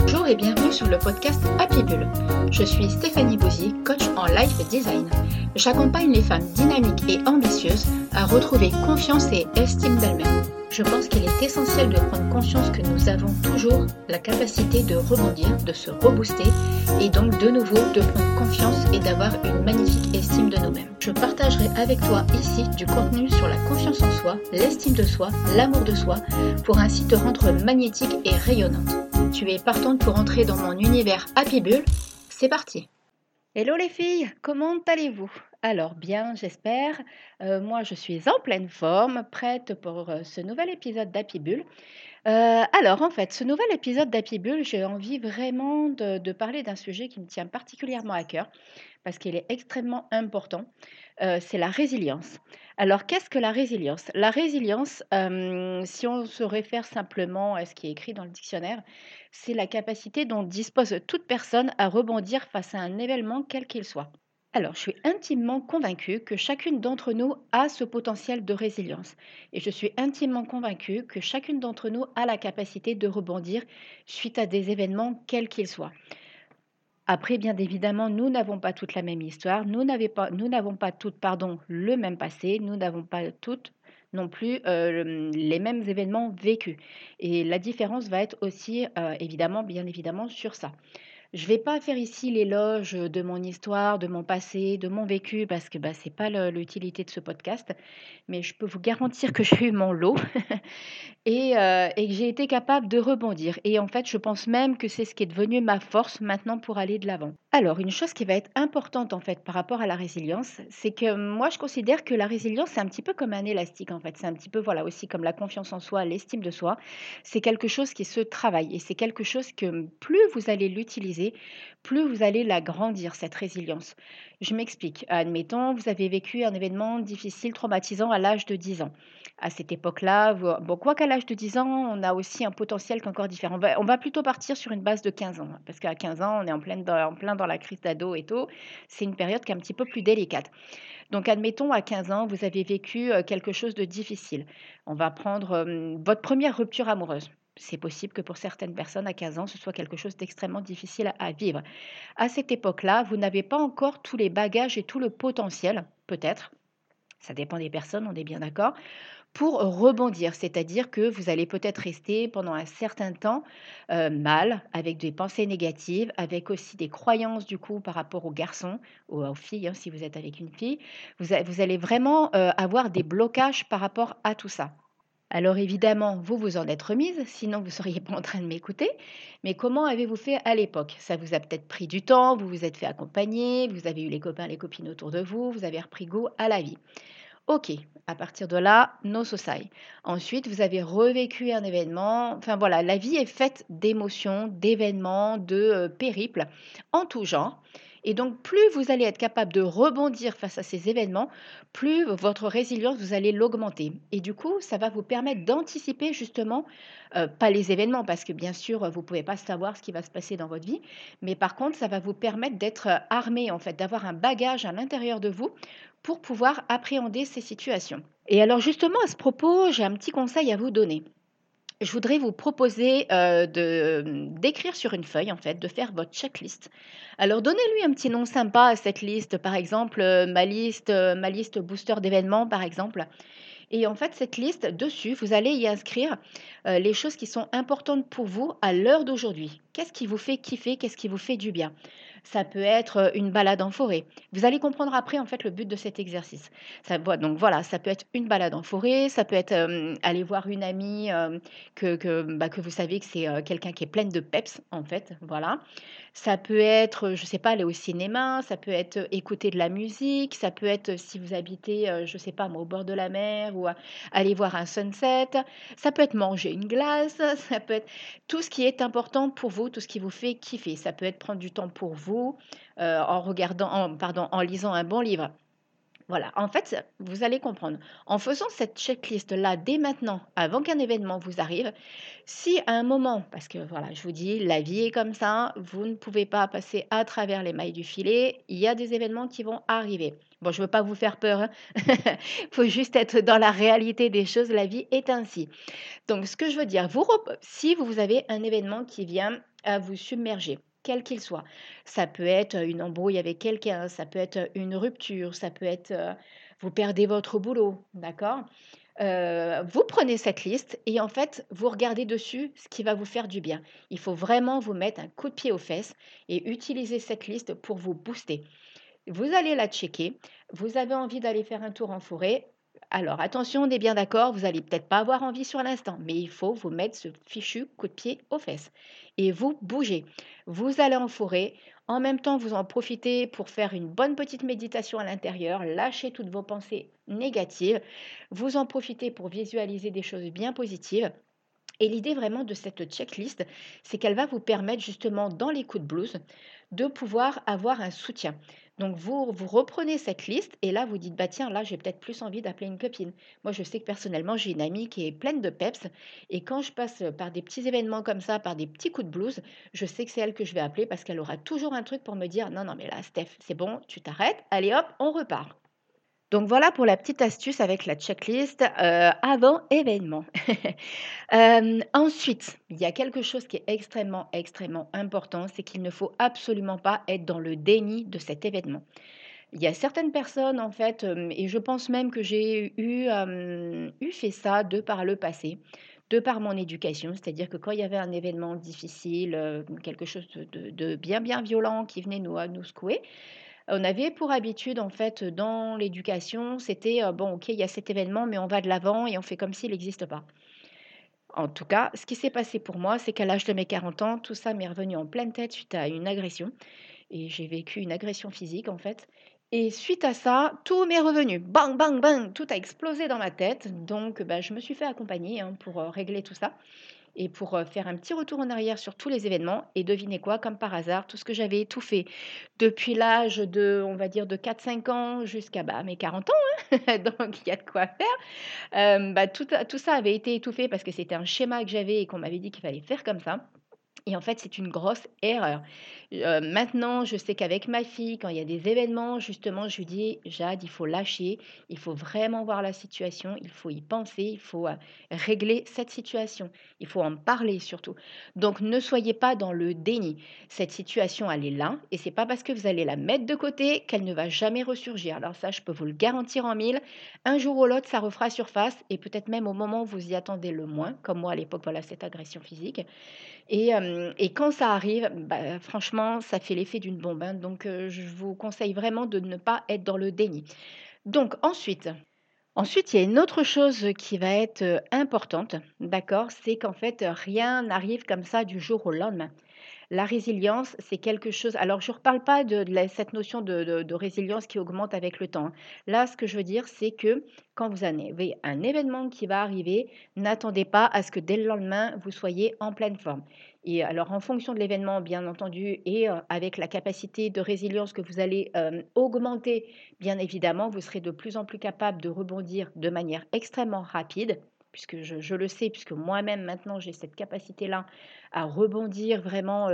Bonjour et bienvenue sur le podcast Happy Bull. Je suis Stéphanie Bouzy, coach en life design. J'accompagne les femmes dynamiques et ambitieuses à retrouver confiance et estime d'elles-mêmes. Je pense qu'il est essentiel de prendre conscience que nous avons toujours la capacité de rebondir, de se rebooster et donc de nouveau de prendre confiance et d'avoir une magnifique estime de nous-mêmes. Je partagerai avec toi ici du contenu sur la confiance en soi, l'estime de soi, l'amour de soi pour ainsi te rendre magnétique et rayonnante. Tu es partante pour entrer dans mon univers Happy Bull C'est parti Hello les filles, comment allez-vous? Alors bien, j'espère. Euh, moi, je suis en pleine forme, prête pour euh, ce nouvel épisode d'Happy Bull. Euh, alors, en fait, ce nouvel épisode d'Happy Bull, j'ai envie vraiment de, de parler d'un sujet qui me tient particulièrement à cœur parce qu'il est extrêmement important. c'est la résilience. Alors, qu'est-ce que la résilience? La résilience, si on se réfère simplement à ce qui est écrit dans le dictionnaire, c'est la capacité dont dispose toute personne à rebondir face à un événement quel qu'il soit. Alors, je suis intimement convaincue que chacune d'entre nous a ce potentiel de résilience. Et je suis intimement convaincue que chacune d'entre nous a la capacité de rebondir suite à des événements quels qu'ils soient. Après, bien évidemment, nous n'avons pas toute la même histoire, nous n'avons pas, toutes pardon, le même passé, nous n'avons pas toutes non plus euh, les mêmes événements vécus. Et la différence va être aussi, euh, évidemment, bien évidemment, sur ça. Je ne vais pas faire ici l'éloge de mon histoire, de mon passé, de mon vécu, parce que bah, ce n'est pas l'utilité de ce podcast, mais je peux vous garantir que j'ai eu mon lot et, euh, et, que j'ai été capable de rebondir. Et en fait, je pense même que c'est ce qui est devenu ma force maintenant pour aller de l'avant. Alors, une chose qui va être importante en fait par rapport à la résilience, c'est que moi je considère que la résilience c'est un petit peu comme un élastique en fait, c'est un petit peu voilà aussi comme la confiance en soi, l'estime de soi, c'est quelque chose qui se travaille et c'est quelque chose que plus vous allez l'utiliser, plus vous allez la grandir cette résilience. Je m'explique. Admettons, vous avez vécu un événement difficile, traumatisant à l'âge de 10 ans. À cette époque-là, bon, quoi qu'à l'âge de 10 ans, on a aussi un potentiel qui est encore différent. On va, plutôt partir sur une base de 15 ans, parce qu'à 15 ans, on est en, plein en dans la crise d'ado et tout. C'est une période qui est un petit peu plus délicate. Donc, admettons, à 15 ans, vous avez vécu euh, quelque chose de difficile. On va prendre euh, votre première rupture amoureuse. C'est possible que pour certaines personnes à 15 ans, ce soit quelque chose d'extrêmement difficile à vivre. À cette époque-là, vous n'avez pas encore tous les bagages et tout le potentiel, peut-être, ça dépend des personnes, on est bien d'accord, pour rebondir. C'est-à-dire que vous allez peut-être rester pendant un certain temps euh, mal, avec des pensées négatives, avec aussi des croyances du coup par rapport aux garçons ou aux filles, hein, si vous êtes avec une fille. Vous, allez vraiment euh, avoir des blocages par rapport à tout ça. Alors évidemment, vous vous en êtes remise, sinon vous ne seriez pas en train de m'écouter. Mais comment avez-vous fait à l'époque? Ça vous a peut-être pris du temps, vous vous êtes fait accompagner, vous avez eu les copains, les copines autour de vous, vous avez repris goût à la vie. Ok, à partir de là, no society. Ensuite, vous avez revécu un événement. Enfin voilà, la vie est faite d'émotions, d'événements, de euh, périples en tout genre. Et donc, plus vous allez être capable de rebondir face à ces événements, plus votre résilience, vous allez l'augmenter. Et du coup, ça va vous permettre d'anticiper justement, euh, pas les événements, parce que bien sûr, vous ne pouvez pas savoir ce qui va se passer dans votre vie, mais par contre, ça va vous permettre d'être armé, en fait, d'avoir un bagage à l'intérieur de vous pour pouvoir appréhender ces situations. Et alors justement, à ce propos, j'ai un petit conseil à vous donner je voudrais vous proposer euh, de d'écrire sur une feuille, en fait, de faire votre checklist. Alors, donnez-lui un petit nom sympa à cette liste, par exemple, euh, ma liste, euh, ma liste booster d'événements, par exemple. Et en fait, cette liste, dessus, vous allez y inscrire les choses qui sont importantes pour vous à l'heure d'aujourd'hui. Qu'est-ce qui vous fait kiffer? Qu'est-ce qui vous fait du bien? Ça peut être une balade en forêt. Vous allez comprendre après en fait le but de cet exercice. Donc voilà, ça peut être une balade en forêt, ça peut être aller voir une amie que, que, bah, que, vous savez que c'est quelqu'un qui est pleine de peps en fait, voilà. Ça peut être, je sais pas, aller au cinéma, ça peut être écouter de la musique, ça peut être si vous habitez, je sais pas, au bord de la mer ou aller voir un sunset, ça peut être manger une glace, ça peut être tout ce qui est important pour vous, tout ce qui vous fait kiffer. Ça peut être prendre du temps pour vous, euh, en regardant, pardon, en lisant un bon livre. Voilà, en fait, vous allez comprendre. En faisant cette checklist-là dès maintenant, avant qu'un événement vous arrive, si à un moment, parce que voilà, je vous dis, la vie est comme ça, vous ne pouvez pas passer à travers les mailles du filet, il y a des événements qui vont arriver. Bon, je ne veux pas vous faire peur, il hein. faut juste être dans la réalité des choses, la vie est ainsi. Donc, ce que je veux dire, si vous avez un événement qui vient à vous submerger, quel qu'il soit. Ça peut être une embrouille avec quelqu'un, ça peut être une rupture, ça peut être vous perdez votre boulot, d'accord? Vous prenez cette liste et en fait, vous regardez dessus ce qui va vous faire du bien. Il faut vraiment vous mettre un coup de pied aux fesses et utiliser cette liste pour vous booster. Vous allez la checker. Vous avez envie d'aller faire un tour en forêt. Alors attention, on est bien d'accord, vous n'allez peut-être pas avoir envie sur l'instant, mais il faut vous mettre ce fichu coup de pied aux fesses et vous bougez. Vous allez en forêt, en même temps vous en profitez pour faire une bonne petite méditation à l'intérieur, lâcher toutes vos pensées négatives, vous en profitez pour visualiser des choses bien positives. Et l'idée vraiment de cette checklist, c'est qu'elle va vous permettre justement dans les coups de blues de pouvoir avoir un soutien. Donc vous, vous reprenez cette liste et là vous dites bah tiens là j'ai peut-être plus envie d'appeler une copine. Moi je sais que personnellement j'ai une amie qui est pleine de peps et quand je passe par des petits événements comme ça, par des petits coups de blues, je sais que c'est elle que je vais appeler parce qu'elle aura toujours un truc pour me dire non non mais là Steph c'est bon tu t'arrêtes, allez hop on repart. Donc voilà pour la petite astuce avec la checklist euh, avant événement. Euh, ensuite, il y a quelque chose qui est extrêmement, extrêmement important, c'est qu'il ne faut absolument pas être dans le déni de cet événement. Il y a certaines personnes, en fait, euh, et je pense même que j'ai eu, eu fait ça de par le passé, de par mon éducation, c'est-à-dire que quand il y avait un événement difficile, quelque chose de, bien, bien violent qui venait nous, nous secouer, on avait pour habitude, en fait, dans l'éducation, c'était bon, ok, il y a cet événement, mais on va de l'avant et on fait comme s'il n'existe pas. En tout cas, ce qui s'est passé pour moi, c'est qu'à l'âge de mes 40 ans, tout ça m'est revenu en pleine tête suite à une agression. Et j'ai vécu une agression physique, en fait. Et suite à ça, tout m'est revenu. Bang, bang, bang, tout a explosé dans ma tête. Donc, bah, je me suis fait accompagner hein, pour régler tout ça et pour faire un petit retour en arrière sur tous les événements. Et devinez quoi, comme par hasard, tout ce que j'avais étouffé depuis l'âge de, on va dire, de 4-5 ans jusqu'à bah, mes 40 ans, hein, donc il y a de quoi faire, bah, tout, tout ça avait été étouffé parce que c'était un schéma que j'avais et qu'on m'avait dit qu'il fallait faire comme ça. Et en fait, c'est une grosse erreur. maintenant, je sais qu'avec ma fille, quand il y a des événements, justement, je lui dis, Jade, il faut lâcher, il faut vraiment voir la situation, il faut y penser, il faut régler cette situation, il faut en parler surtout. Donc, ne soyez pas dans le déni. Cette situation, elle est là, et c'est pas parce que vous allez la mettre de côté qu'elle ne va jamais ressurgir. Alors ça, je peux vous le garantir en mille. Un jour ou l'autre, ça refera surface, et peut-être même au moment où vous y attendez le moins, comme moi à l'époque, voilà, cette agression physique. Et, quand ça arrive, bah, franchement, ça fait l'effet d'une bombe. Hein. donc, je vous conseille vraiment de ne pas être dans le déni. Donc, ensuite, ensuite, il y a une autre chose qui va être importante, d'accord? C'est qu'en fait, rien n'arrive comme ça du jour au lendemain. La résilience, c'est quelque chose. Alors, je ne reparle pas de, cette notion de, résilience qui augmente avec le temps. Hein. Là, ce que je veux dire, c'est que quand vous avez un événement qui va arriver, n'attendez pas à ce que dès le lendemain, vous soyez en pleine forme. Et alors, en fonction de l'événement, bien entendu, et euh, avec la capacité de résilience que vous allez euh, augmenter, bien évidemment, vous serez de plus en plus capable de rebondir de manière extrêmement rapide puisque je, le sais, puisque moi-même maintenant j'ai cette capacité-là à rebondir vraiment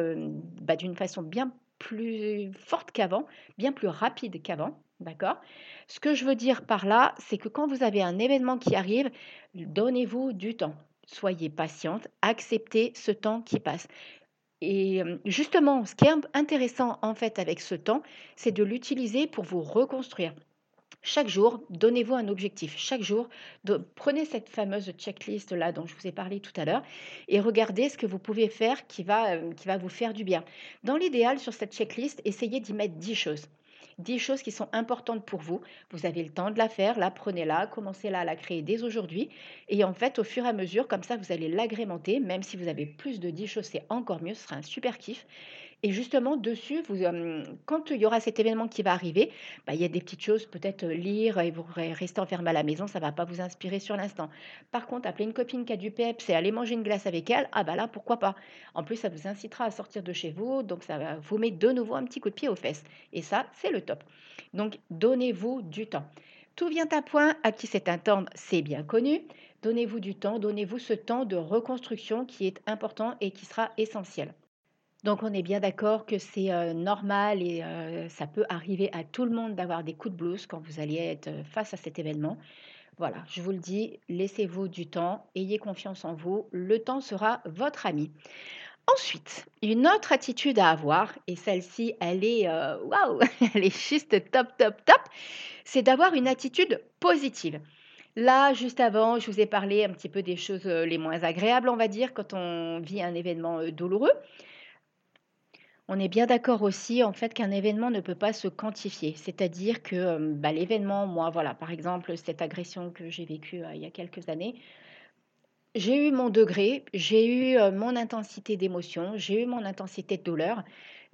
bah, d'une façon bien plus forte qu'avant, bien plus rapide qu'avant. D'accord? Ce que je veux dire par là, c'est que quand vous avez un événement qui arrive, donnez-vous du temps. Soyez patiente, acceptez ce temps qui passe. Et justement, ce qui est intéressant en fait avec ce temps, c'est de l'utiliser pour vous reconstruire. Chaque jour, donnez-vous un objectif. Chaque jour, prenez cette fameuse checklist là dont je vous ai parlé tout à l'heure et regardez ce que vous pouvez faire qui va, euh, qui va vous faire du bien. Dans l'idéal, sur cette checklist, essayez d'y mettre 10 choses. 10 choses qui sont importantes pour vous. Vous avez le temps de la faire, la prenez-la, commencez-la à la créer dès aujourd'hui. Et en fait, au fur et à mesure, comme ça, vous allez l'agrémenter. Même si vous avez plus de 10 choses, c'est encore mieux, ce sera un super kiff. Et justement, dessus, quand il y aura cet événement qui va arriver, bah, il y a des petites choses, peut-être lire et vous rester enfermé à la maison, ça ne va pas vous inspirer sur l'instant. Par contre, appeler une copine qui a du PEPS et aller manger une glace avec elle, ah bah là, pourquoi pas. En plus, ça vous incitera à sortir de chez vous, donc ça vous mettre de nouveau un petit coup de pied aux fesses. Et ça, c'est le top. Donc, donnez-vous du temps. Tout vient à point, à qui c'est attendre, c'est bien connu. Donnez-vous du temps, donnez-vous ce temps de reconstruction qui est important et qui sera essentiel. Donc on est bien d'accord que c'est normal et ça peut arriver à tout le monde d'avoir des coups de blues quand vous allez être face à cet événement. Voilà, je vous le dis, laissez-vous du temps, ayez confiance en vous, le temps sera votre ami. Ensuite, une autre attitude à avoir, et celle-ci, elle est waouh, elle est juste top, top, top, c'est d'avoir une attitude positive. Là, juste avant, je vous ai parlé un petit peu des choses les moins agréables, on va dire, quand on vit un événement douloureux. On est bien d'accord aussi en fait qu'un événement ne peut pas se quantifier. C'est-à-dire que bah, l'événement, moi, voilà, par exemple, cette agression que j'ai vécue il y a quelques années, j'ai eu mon degré, j'ai eu mon intensité d'émotion, j'ai eu mon intensité de douleur.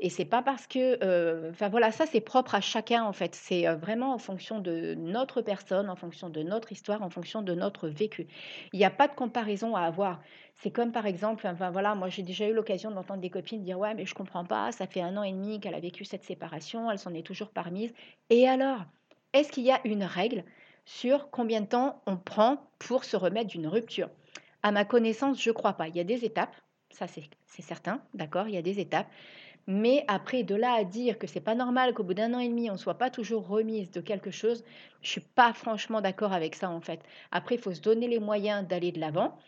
Et c'est pas parce que, enfin voilà, ça c'est propre à chacun en fait. C'est vraiment en fonction de notre personne, en fonction de notre histoire, en fonction de notre vécu. Il n'y a pas de comparaison à avoir. C'est comme par exemple, enfin voilà, moi j'ai déjà eu l'occasion d'entendre des copines dire ouais mais je comprends pas, ça fait un an et demi qu'elle a vécu cette séparation, elle s'en est toujours parmise. Et alors, est-ce qu'il y a une règle sur combien de temps on prend pour se remettre d'une rupture? À ma connaissance, je crois pas. Il y a des étapes, ça c'est certain, d'accord, il y a des étapes. Mais après, de là à dire que c'est pas normal qu'au bout d'un an et demi, on ne soit pas toujours remise de quelque chose, je suis pas franchement d'accord avec ça en fait. Après, il faut se donner les moyens d'aller de l'avant.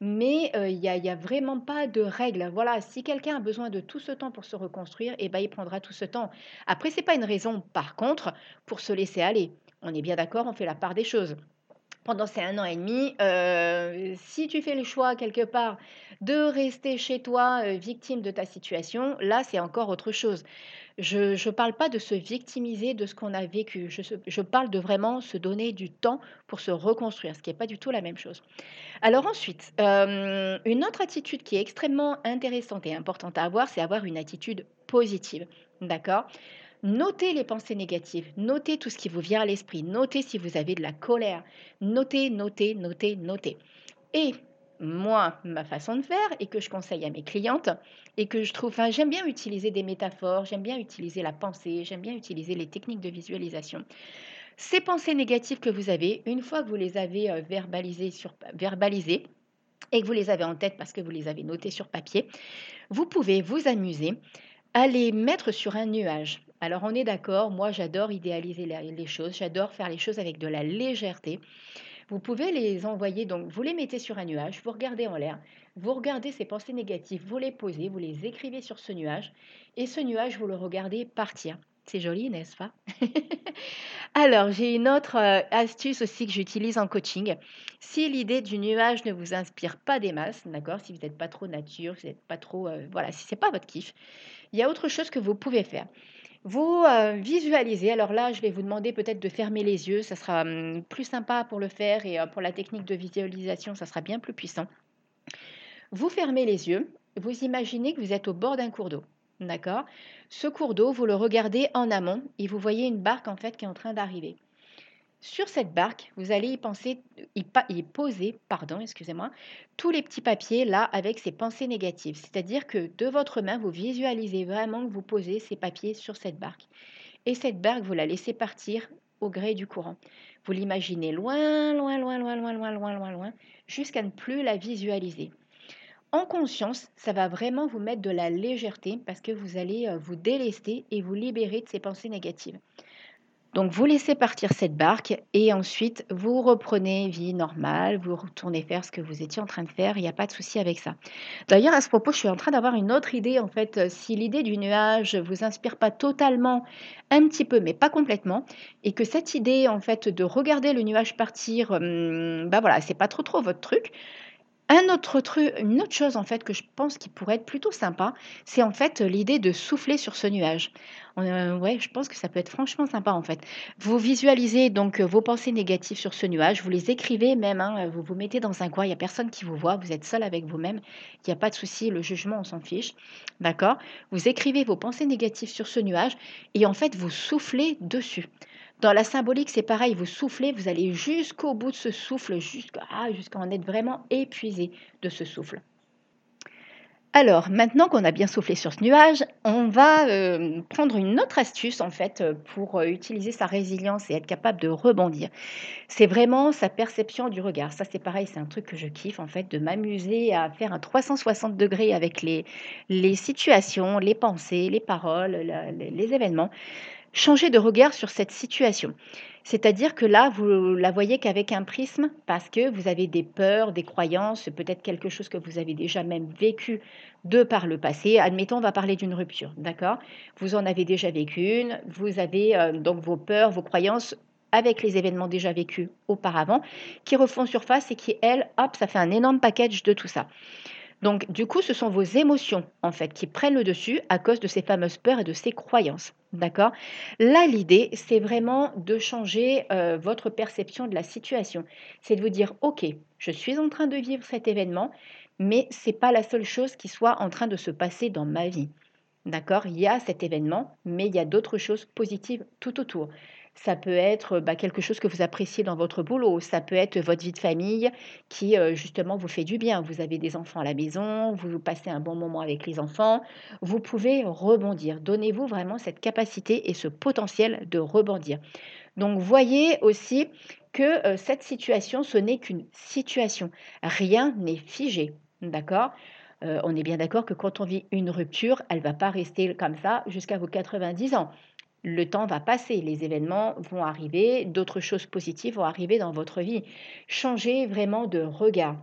Mais il n'y a, y a vraiment pas de règle. Voilà, si quelqu'un a besoin de tout ce temps pour se reconstruire, eh ben, il prendra tout ce temps. Après, ce n'est pas une raison, par contre, pour se laisser aller. On est bien d'accord, on fait la part des choses pendant ces un an et demi, si tu fais le choix quelque part de rester chez toi victime de ta situation, là c'est encore autre chose. Je ne parle pas de se victimiser de ce qu'on a vécu, je, je, parle de vraiment se donner du temps pour se reconstruire, ce qui n'est pas du tout la même chose. Alors ensuite, une autre attitude qui est extrêmement intéressante et importante à avoir, c'est avoir une attitude positive. D'accord? Notez les pensées négatives, notez tout ce qui vous vient à l'esprit, notez si vous avez de la colère, notez, notez, notez, notez. Et moi, ma façon de faire et que je conseille à mes clientes et que je trouve, enfin, j'aime bien utiliser des métaphores, j'aime bien utiliser la pensée, j'aime bien utiliser les techniques de visualisation. Ces pensées négatives que vous avez, une fois que vous les avez euh, verbalisées, verbalisées et que vous les avez en tête parce que vous les avez notées sur papier, vous pouvez vous amuser à les mettre sur un nuage. Alors on est d'accord, moi j'adore idéaliser les choses, j'adore faire les choses avec de la légèreté. Vous pouvez les envoyer, donc vous les mettez sur un nuage, vous regardez en l'air, vous regardez ces pensées négatives, vous les posez, vous les écrivez sur ce nuage, et ce nuage, vous le regardez partir. C'est joli, n'est-ce pas? Alors, j'ai une autre euh, astuce aussi que j'utilise en coaching. Si l'idée du nuage ne vous inspire pas des masses, d'accord Si vous n'êtes pas trop nature, si vous n'êtes pas trop... Euh, voilà, si c'est pas votre kiff, il y a autre chose que vous pouvez faire. Vous euh, visualisez, alors là, je vais vous demander peut-être de fermer les yeux, ça sera hum, plus sympa pour le faire et euh, pour la technique de visualisation, ça sera bien plus puissant. Vous fermez les yeux, vous imaginez que vous êtes au bord d'un cours d'eau. D'accord? Ce cours d'eau, vous le regardez en amont et vous voyez une barque en fait qui est en train d'arriver. Sur cette barque, vous allez y penser, y, poser, pardon, excusez-moi, tous les petits papiers là avec ces pensées négatives. C'est-à-dire que de votre main, vous visualisez vraiment que vous posez ces papiers sur cette barque. Et cette barque, vous la laissez partir au gré du courant. Vous l'imaginez loin, loin, loin, loin, loin, loin, loin, loin, loin, jusqu'à ne plus la visualiser. En conscience, ça va vraiment vous mettre de la légèreté parce que vous allez euh, vous délester et vous libérer de ces pensées négatives. Donc vous laissez partir cette barque et ensuite vous reprenez vie normale, vous retournez faire ce que vous étiez en train de faire, il n'y a pas de souci avec ça. D'ailleurs à ce propos, je suis en train d'avoir une autre idée en fait, si l'idée du nuage vous inspire pas totalement, un petit peu mais pas complètement et que cette idée en fait de regarder le nuage partir, hum, bah voilà, c'est pas trop trop votre truc. Un autre truc, une autre chose en fait que je pense qui pourrait être plutôt sympa, c'est en fait l'idée de souffler sur ce nuage. Euh, ouais, je pense que ça peut être franchement sympa en fait. Vous visualisez donc vos pensées négatives sur ce nuage, vous les écrivez même, hein, vous vous mettez dans un coin, il n'y a personne qui vous voit, vous êtes seul avec vous-même, il n'y a pas de souci, le jugement on s'en fiche, d'accord? Vous écrivez vos pensées négatives sur ce nuage et en fait vous soufflez dessus. Dans la symbolique, c'est pareil, vous soufflez, vous allez jusqu'au bout de ce souffle, jusqu'à ah, jusqu'à en être vraiment épuisé de ce souffle. Alors, maintenant qu'on a bien soufflé sur ce nuage, on va euh, prendre une autre astuce en fait euh, pour euh, utiliser sa résilience et être capable de rebondir. C'est vraiment sa perception du regard. Ça, c'est pareil, c'est un truc que je kiffe en fait, de m'amuser à faire un 360 degrés avec les, les situations, les pensées, les paroles, les événements. Changer de regard sur cette situation. C'est-à-dire que là, vous la voyez qu'avec un prisme parce que vous avez des peurs, des croyances, peut-être quelque chose que vous avez déjà même vécu de par le passé. Admettons, on va parler d'une rupture, d'accord? Vous en avez déjà vécu une, vous avez euh, donc vos peurs, vos croyances avec les événements déjà vécus auparavant qui refont surface et qui, elles, hop, ça fait un énorme package de tout ça. Donc, du coup, ce sont vos émotions, en fait, qui prennent le dessus à cause de ces fameuses peurs et de ces croyances. D'accord? Là, l'idée, c'est vraiment de changer euh, votre perception de la situation. C'est de vous dire, OK, je suis en train de vivre cet événement, mais ce n'est pas la seule chose qui soit en train de se passer dans ma vie. D'accord? Il y a cet événement, mais il y a d'autres choses positives tout autour. Ça peut être bah, quelque chose que vous appréciez dans votre boulot. Ça peut être votre vie de famille qui, justement, vous fait du bien. Vous avez des enfants à la maison, vous passez un bon moment avec les enfants. Vous pouvez rebondir. Donnez-vous vraiment cette capacité et ce potentiel de rebondir. Donc, voyez aussi que cette situation, ce n'est qu'une situation. Rien n'est figé. D'accord? On est bien d'accord que quand on vit une rupture, elle ne va pas rester comme ça jusqu'à vos 90 ans le temps va passer, les événements vont arriver, d'autres choses positives vont arriver dans votre vie. Changez vraiment de regard.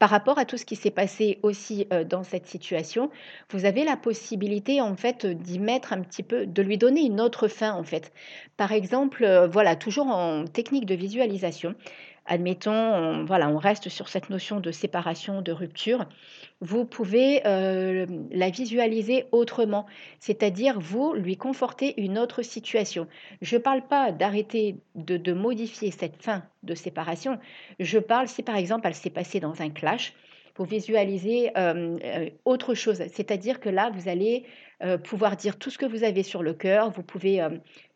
Par rapport à tout ce qui s'est passé aussi euh, dans cette situation, vous avez la possibilité en fait d'y mettre un petit peu, de lui donner une autre fin en fait. Par exemple, euh, voilà, toujours en technique de visualisation, admettons, on, voilà, on reste sur cette notion de séparation, de rupture, vous pouvez euh, la visualiser autrement, c'est-à-dire vous lui conforter une autre situation. Je ne parle pas d'arrêter de, de modifier cette fin de séparation, je parle si par exemple elle s'est passée dans un clash, vous visualisez euh, euh, autre chose. C'est-à-dire que là, vous allez euh, pouvoir dire tout ce que vous avez sur le cœur, vous pouvez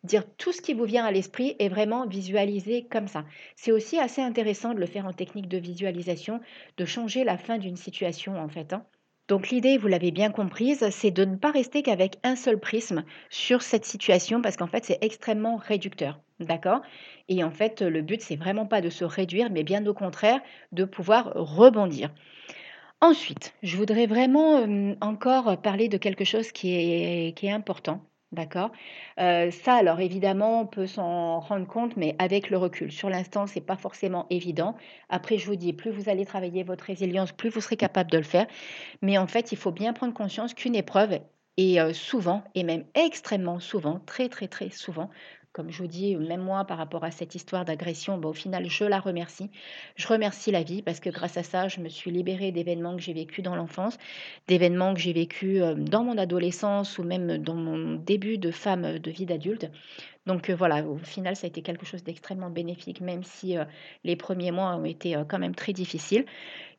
dire tout ce qui vous vient à l'esprit et vraiment visualiser comme ça. C'est aussi assez intéressant de le faire en technique de visualisation, de changer la fin d'une situation en fait. Hein. Donc l'idée, vous l'avez bien comprise, c'est de ne pas rester qu'avec un seul prisme sur cette situation parce qu'en fait c'est extrêmement réducteur. D'accord? Et en fait le but c'est vraiment pas de se réduire mais bien au contraire de pouvoir rebondir. Ensuite, je voudrais vraiment, encore parler de quelque chose qui est qui est important, d'accord? Ça alors évidemment, on peut s'en rendre compte, mais avec le recul. Sur l'instant, c'est pas forcément évident. Après, je vous dis, plus vous allez travailler votre résilience, plus vous serez capable de le faire. Mais en fait, il faut bien prendre conscience qu'une épreuve est, souvent et même extrêmement souvent, très, très, très souvent, comme je vous dis, même moi, par rapport à cette histoire d'agression, bah, au final, je la remercie. Je remercie la vie parce que grâce à ça, je me suis libérée d'événements que j'ai vécus dans l'enfance, d'événements que j'ai vécus euh, dans mon adolescence ou même dans mon début de femme euh, de vie d'adulte. Donc euh, voilà, au final, ça a été quelque chose d'extrêmement bénéfique, même si les premiers mois ont été quand même très difficiles.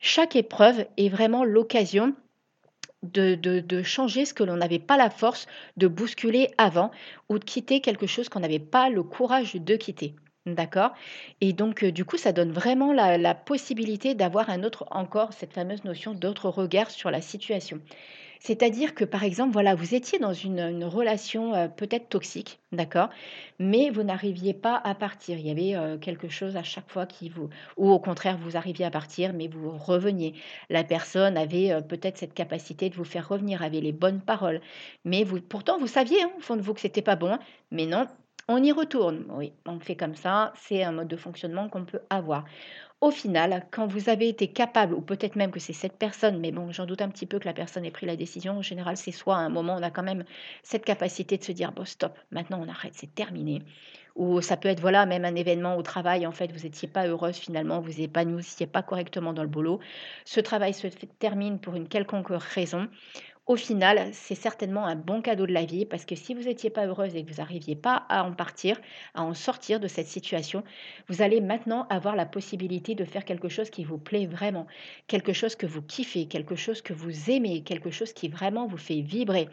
Chaque épreuve est vraiment l'occasion de, changer ce que l'on n'avait pas la force de bousculer avant ou de quitter quelque chose qu'on n'avait pas le courage de quitter. D'accord? Et donc, euh, du coup, ça donne vraiment la, la possibilité d'avoir un autre, encore cette fameuse notion d'autre regard sur la situation. C'est-à-dire que, par exemple, voilà, vous étiez dans une, relation euh, peut-être toxique, d'accord, mais vous n'arriviez pas à partir. Il y avait euh, quelque chose à chaque fois qui vous, ou au contraire, vous arriviez à partir, mais vous reveniez. La personne avait euh, peut-être cette capacité de vous faire revenir, avait les bonnes paroles, mais vous, pourtant, vous saviez hein, au fond de vous que c'était pas bon, mais non, on y retourne. Oui, on fait comme ça, c'est un mode de fonctionnement qu'on peut avoir. Au final, quand vous avez été capable, ou peut-être même que c'est cette personne, mais bon, j'en doute un petit peu que la personne ait pris la décision. En général, c'est soit à un moment, on a quand même cette capacité de se dire, bon, stop, maintenant on arrête, c'est terminé. Ou ça peut être, voilà, même un événement au travail, en fait, vous n'étiez pas heureuse finalement, vous épanouissiez pas correctement dans le boulot. Ce travail se termine pour une quelconque raison au final, c'est certainement un bon cadeau de la vie parce que si vous n'étiez pas heureuse et que vous n'arriviez pas à en partir, à en sortir de cette situation, vous allez maintenant avoir la possibilité de faire quelque chose qui vous plaît vraiment, quelque chose que vous kiffez, quelque chose que vous aimez, quelque chose qui vraiment vous fait vibrer.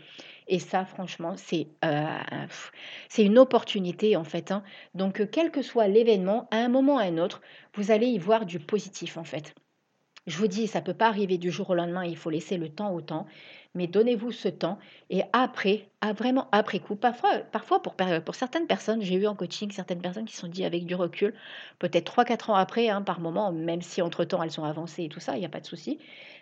Et ça, franchement, c'est euh, c'est une opportunité en fait. Hein. Donc, quel que soit l'événement, à un moment ou à un autre, vous allez y voir du positif en fait. Je vous dis, ça ne peut pas arriver du jour au lendemain, il faut laisser le temps au temps, mais donnez-vous ce temps et après, vraiment après coup, parfois, parfois pour, certaines personnes, j'ai eu en coaching certaines personnes qui sont dit avec du recul, peut-être 3-4 ans après, hein, par moment, même si entre-temps elles sont avancées et tout ça, il n'y a pas de souci,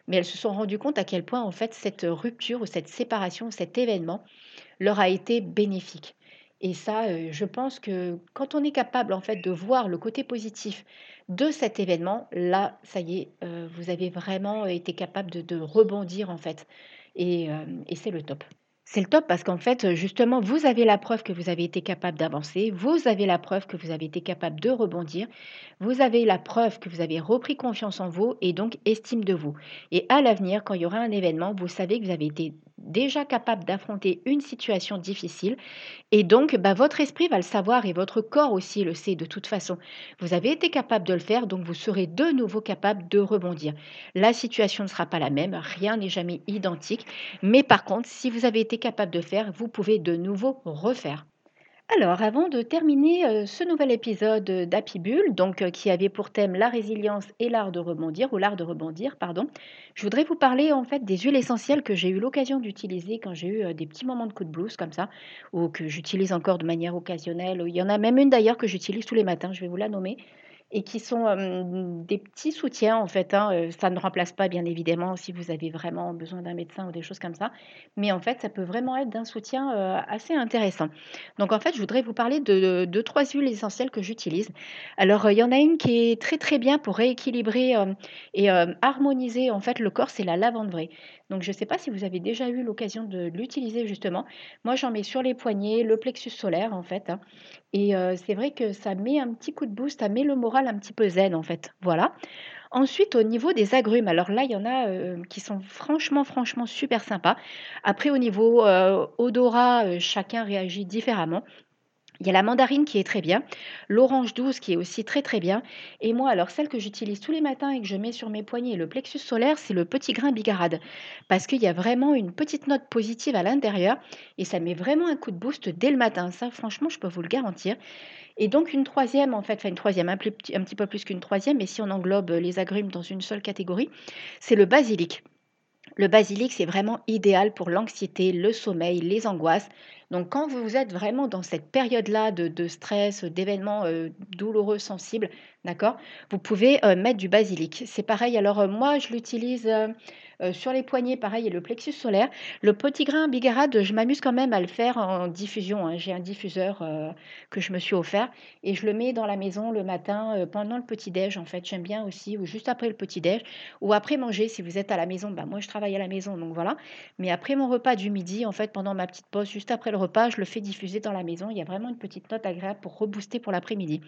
mais elles se sont rendues compte à quel point en fait cette rupture ou cette séparation, cet événement leur a été bénéfique. Et ça, euh, je pense que quand on est capable en fait de voir le côté positif de cet événement, là, ça y est, euh, vous avez vraiment été capable de, rebondir en fait. Et euh, c'est le top. C'est le top parce qu'en fait, justement, vous avez la preuve que vous avez été capable d'avancer, vous avez la preuve que vous avez été capable de rebondir, vous avez la preuve que vous avez repris confiance en vous et donc estime de vous. Et à l'avenir, quand il y aura un événement, vous savez que vous avez été déjà capable d'affronter une situation difficile et donc bah, votre esprit va le savoir et votre corps aussi le sait de toute façon. Vous avez été capable de le faire, donc vous serez de nouveau capable de rebondir. La situation ne sera pas la même, rien n'est jamais identique, mais par contre, si vous avez été capable de faire, vous pouvez de nouveau refaire. Alors, avant de terminer euh, ce nouvel épisode d'Happy Bull, donc euh, qui avait pour thème la résilience et l'art de rebondir, ou l'art de rebondir, pardon, je voudrais vous parler en fait des huiles essentielles que j'ai eu l'occasion d'utiliser quand j'ai eu euh, des petits moments de coup de blues comme ça, ou que j'utilise encore de manière occasionnelle. Il y en a même une d'ailleurs que j'utilise tous les matins, je vais vous la nommer et qui sont des petits soutiens en fait. Hein, ça ne remplace pas bien évidemment si vous avez vraiment besoin d'un médecin ou des choses comme ça, mais en fait ça peut vraiment être d'un soutien assez intéressant. Donc en fait je voudrais vous parler de, de, trois huiles essentielles que j'utilise. Alors il y en a une qui est très très bien pour rééquilibrer et harmoniser en fait le corps, c'est la lavande vraie. Donc je ne sais pas si vous avez déjà eu l'occasion de l'utiliser justement. Moi j'en mets sur les poignets, le plexus solaire en fait. Hein. Et c'est vrai que ça met un petit coup de boost, ça met le moral un petit peu zen en fait. Voilà. Ensuite, au niveau des agrumes, alors là, il y en a qui sont franchement, franchement super sympas. Après, au niveau odorat, chacun réagit différemment. Il y a la mandarine qui est très bien, l'orange douce qui est aussi très très bien. Et moi, alors celle que j'utilise tous les matins et que je mets sur mes poignets, le plexus solaire, c'est le petit grain bigarade. Parce qu'il y a vraiment une petite note positive à l'intérieur et ça met vraiment un coup de boost dès le matin. Ça, franchement, je peux vous le garantir. Et donc une troisième, en fait, enfin une troisième, un, un petit peu plus qu'une troisième, mais si on englobe les agrumes dans une seule catégorie, c'est le basilic. Le basilic, c'est vraiment idéal pour l'anxiété, le sommeil, les angoisses. Donc quand vous êtes vraiment dans cette période-là de, stress, d'événements euh, douloureux, sensibles, d'accord, vous pouvez euh, mettre du basilic. C'est pareil, alors euh, moi je l'utilise euh, sur les poignets, pareil, et le plexus solaire. Le petit grain bigarade, je m'amuse quand même à le faire en diffusion. Hein. J'ai un diffuseur euh, que je me suis offert et je le mets dans la maison le matin euh, pendant le petit-déj. En fait, j'aime bien aussi, ou juste après le petit-déj, ou après manger. Si vous êtes à la maison, bah, moi je travaille à la maison, donc voilà. Mais après mon repas du midi, en fait, pendant ma petite pause, juste après le repas, je le fais diffuser dans la maison. Il y a vraiment une petite note agréable pour rebooster pour l'après-midi.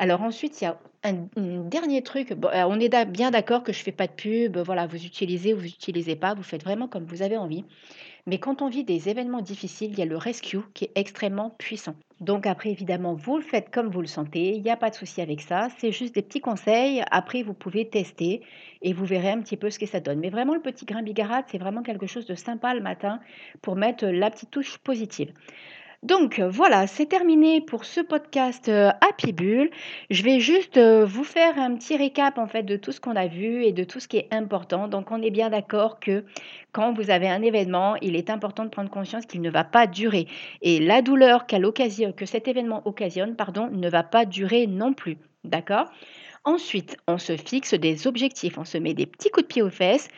Alors ensuite, il y a un, dernier truc. on est bien d'accord que je ne fais pas de pub. Voilà, vous utilisez ou vous n'utilisez pas. Vous faites vraiment comme vous avez envie. Mais quand on vit des événements difficiles, il y a le rescue qui est extrêmement puissant. Donc après, évidemment, vous le faites comme vous le sentez. Il n'y a pas de souci avec ça. C'est juste des petits conseils. Après, vous pouvez tester et vous verrez un petit peu ce que ça donne. Mais vraiment, le petit grain bigarade, c'est vraiment quelque chose de sympa le matin pour mettre la petite touche positive. Donc euh, voilà, c'est terminé pour ce podcast euh, Happy Bull. Je vais juste euh, vous faire un petit récap en fait de tout ce qu'on a vu et de tout ce qui est important. Donc on est bien d'accord que quand vous avez un événement, il est important de prendre conscience qu'il ne va pas durer et la douleur que cet événement occasionne, pardon, ne va pas durer non plus. D'accord? Ensuite, on se fixe des objectifs, on se met des petits coups de pied aux fesses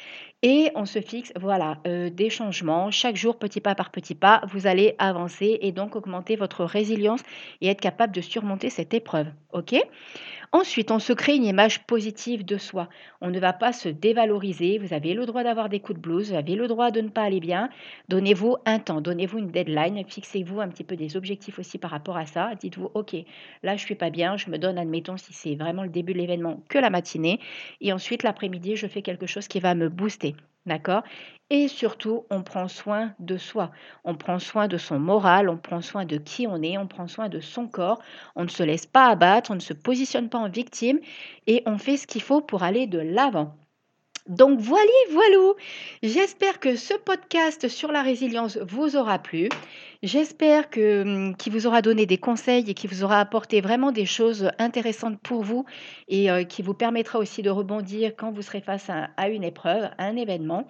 et on se fixe, voilà, euh, des changements. Chaque jour, petit pas par petit pas, vous allez avancer et donc augmenter votre résilience et être capable de surmonter cette épreuve. OK? Ensuite, on se crée une image positive de soi. On ne va pas se dévaloriser. Vous avez le droit d'avoir des coups de blues, vous avez le droit de ne pas aller bien. Donnez-vous un temps, donnez-vous une deadline, fixez-vous un petit peu des objectifs aussi par rapport à ça. Dites-vous, OK, là je suis pas bien, je me donne, admettons, si c'est vraiment le début de l'événement, que la matinée. Et ensuite, l'après-midi, je fais quelque chose qui va me booster. D'accord? Et surtout, on prend soin de soi. On prend soin de son moral, on prend soin de qui on est, on prend soin de son corps. On ne se laisse pas abattre, on ne se positionne pas en victime et on fait ce qu'il faut pour aller de l'avant. Donc voilà, voilà. J'espère que ce podcast sur la résilience vous aura plu. J'espère que, mmh, qu'il vous aura donné des conseils et qu'il vous aura apporté vraiment des choses intéressantes pour vous et heu, qui vous permettra aussi de rebondir quand vous serez face à une épreuve, à un événement.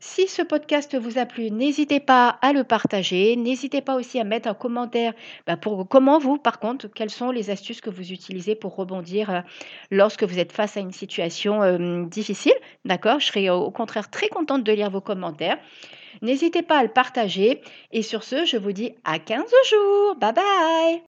Si ce podcast vous a plu, n'hésitez pas à le partager. N'hésitez pas aussi à mettre un commentaire, bah, pour comment vous, par contre, quelles sont les astuces que vous utilisez pour rebondir, heu, lorsque vous êtes face à une situation, hem, difficile, d'accord? Je serai au contraire très contente de lire vos commentaires. N'hésitez pas à le partager et sur ce, je vous dis à 15 jours. Bye bye.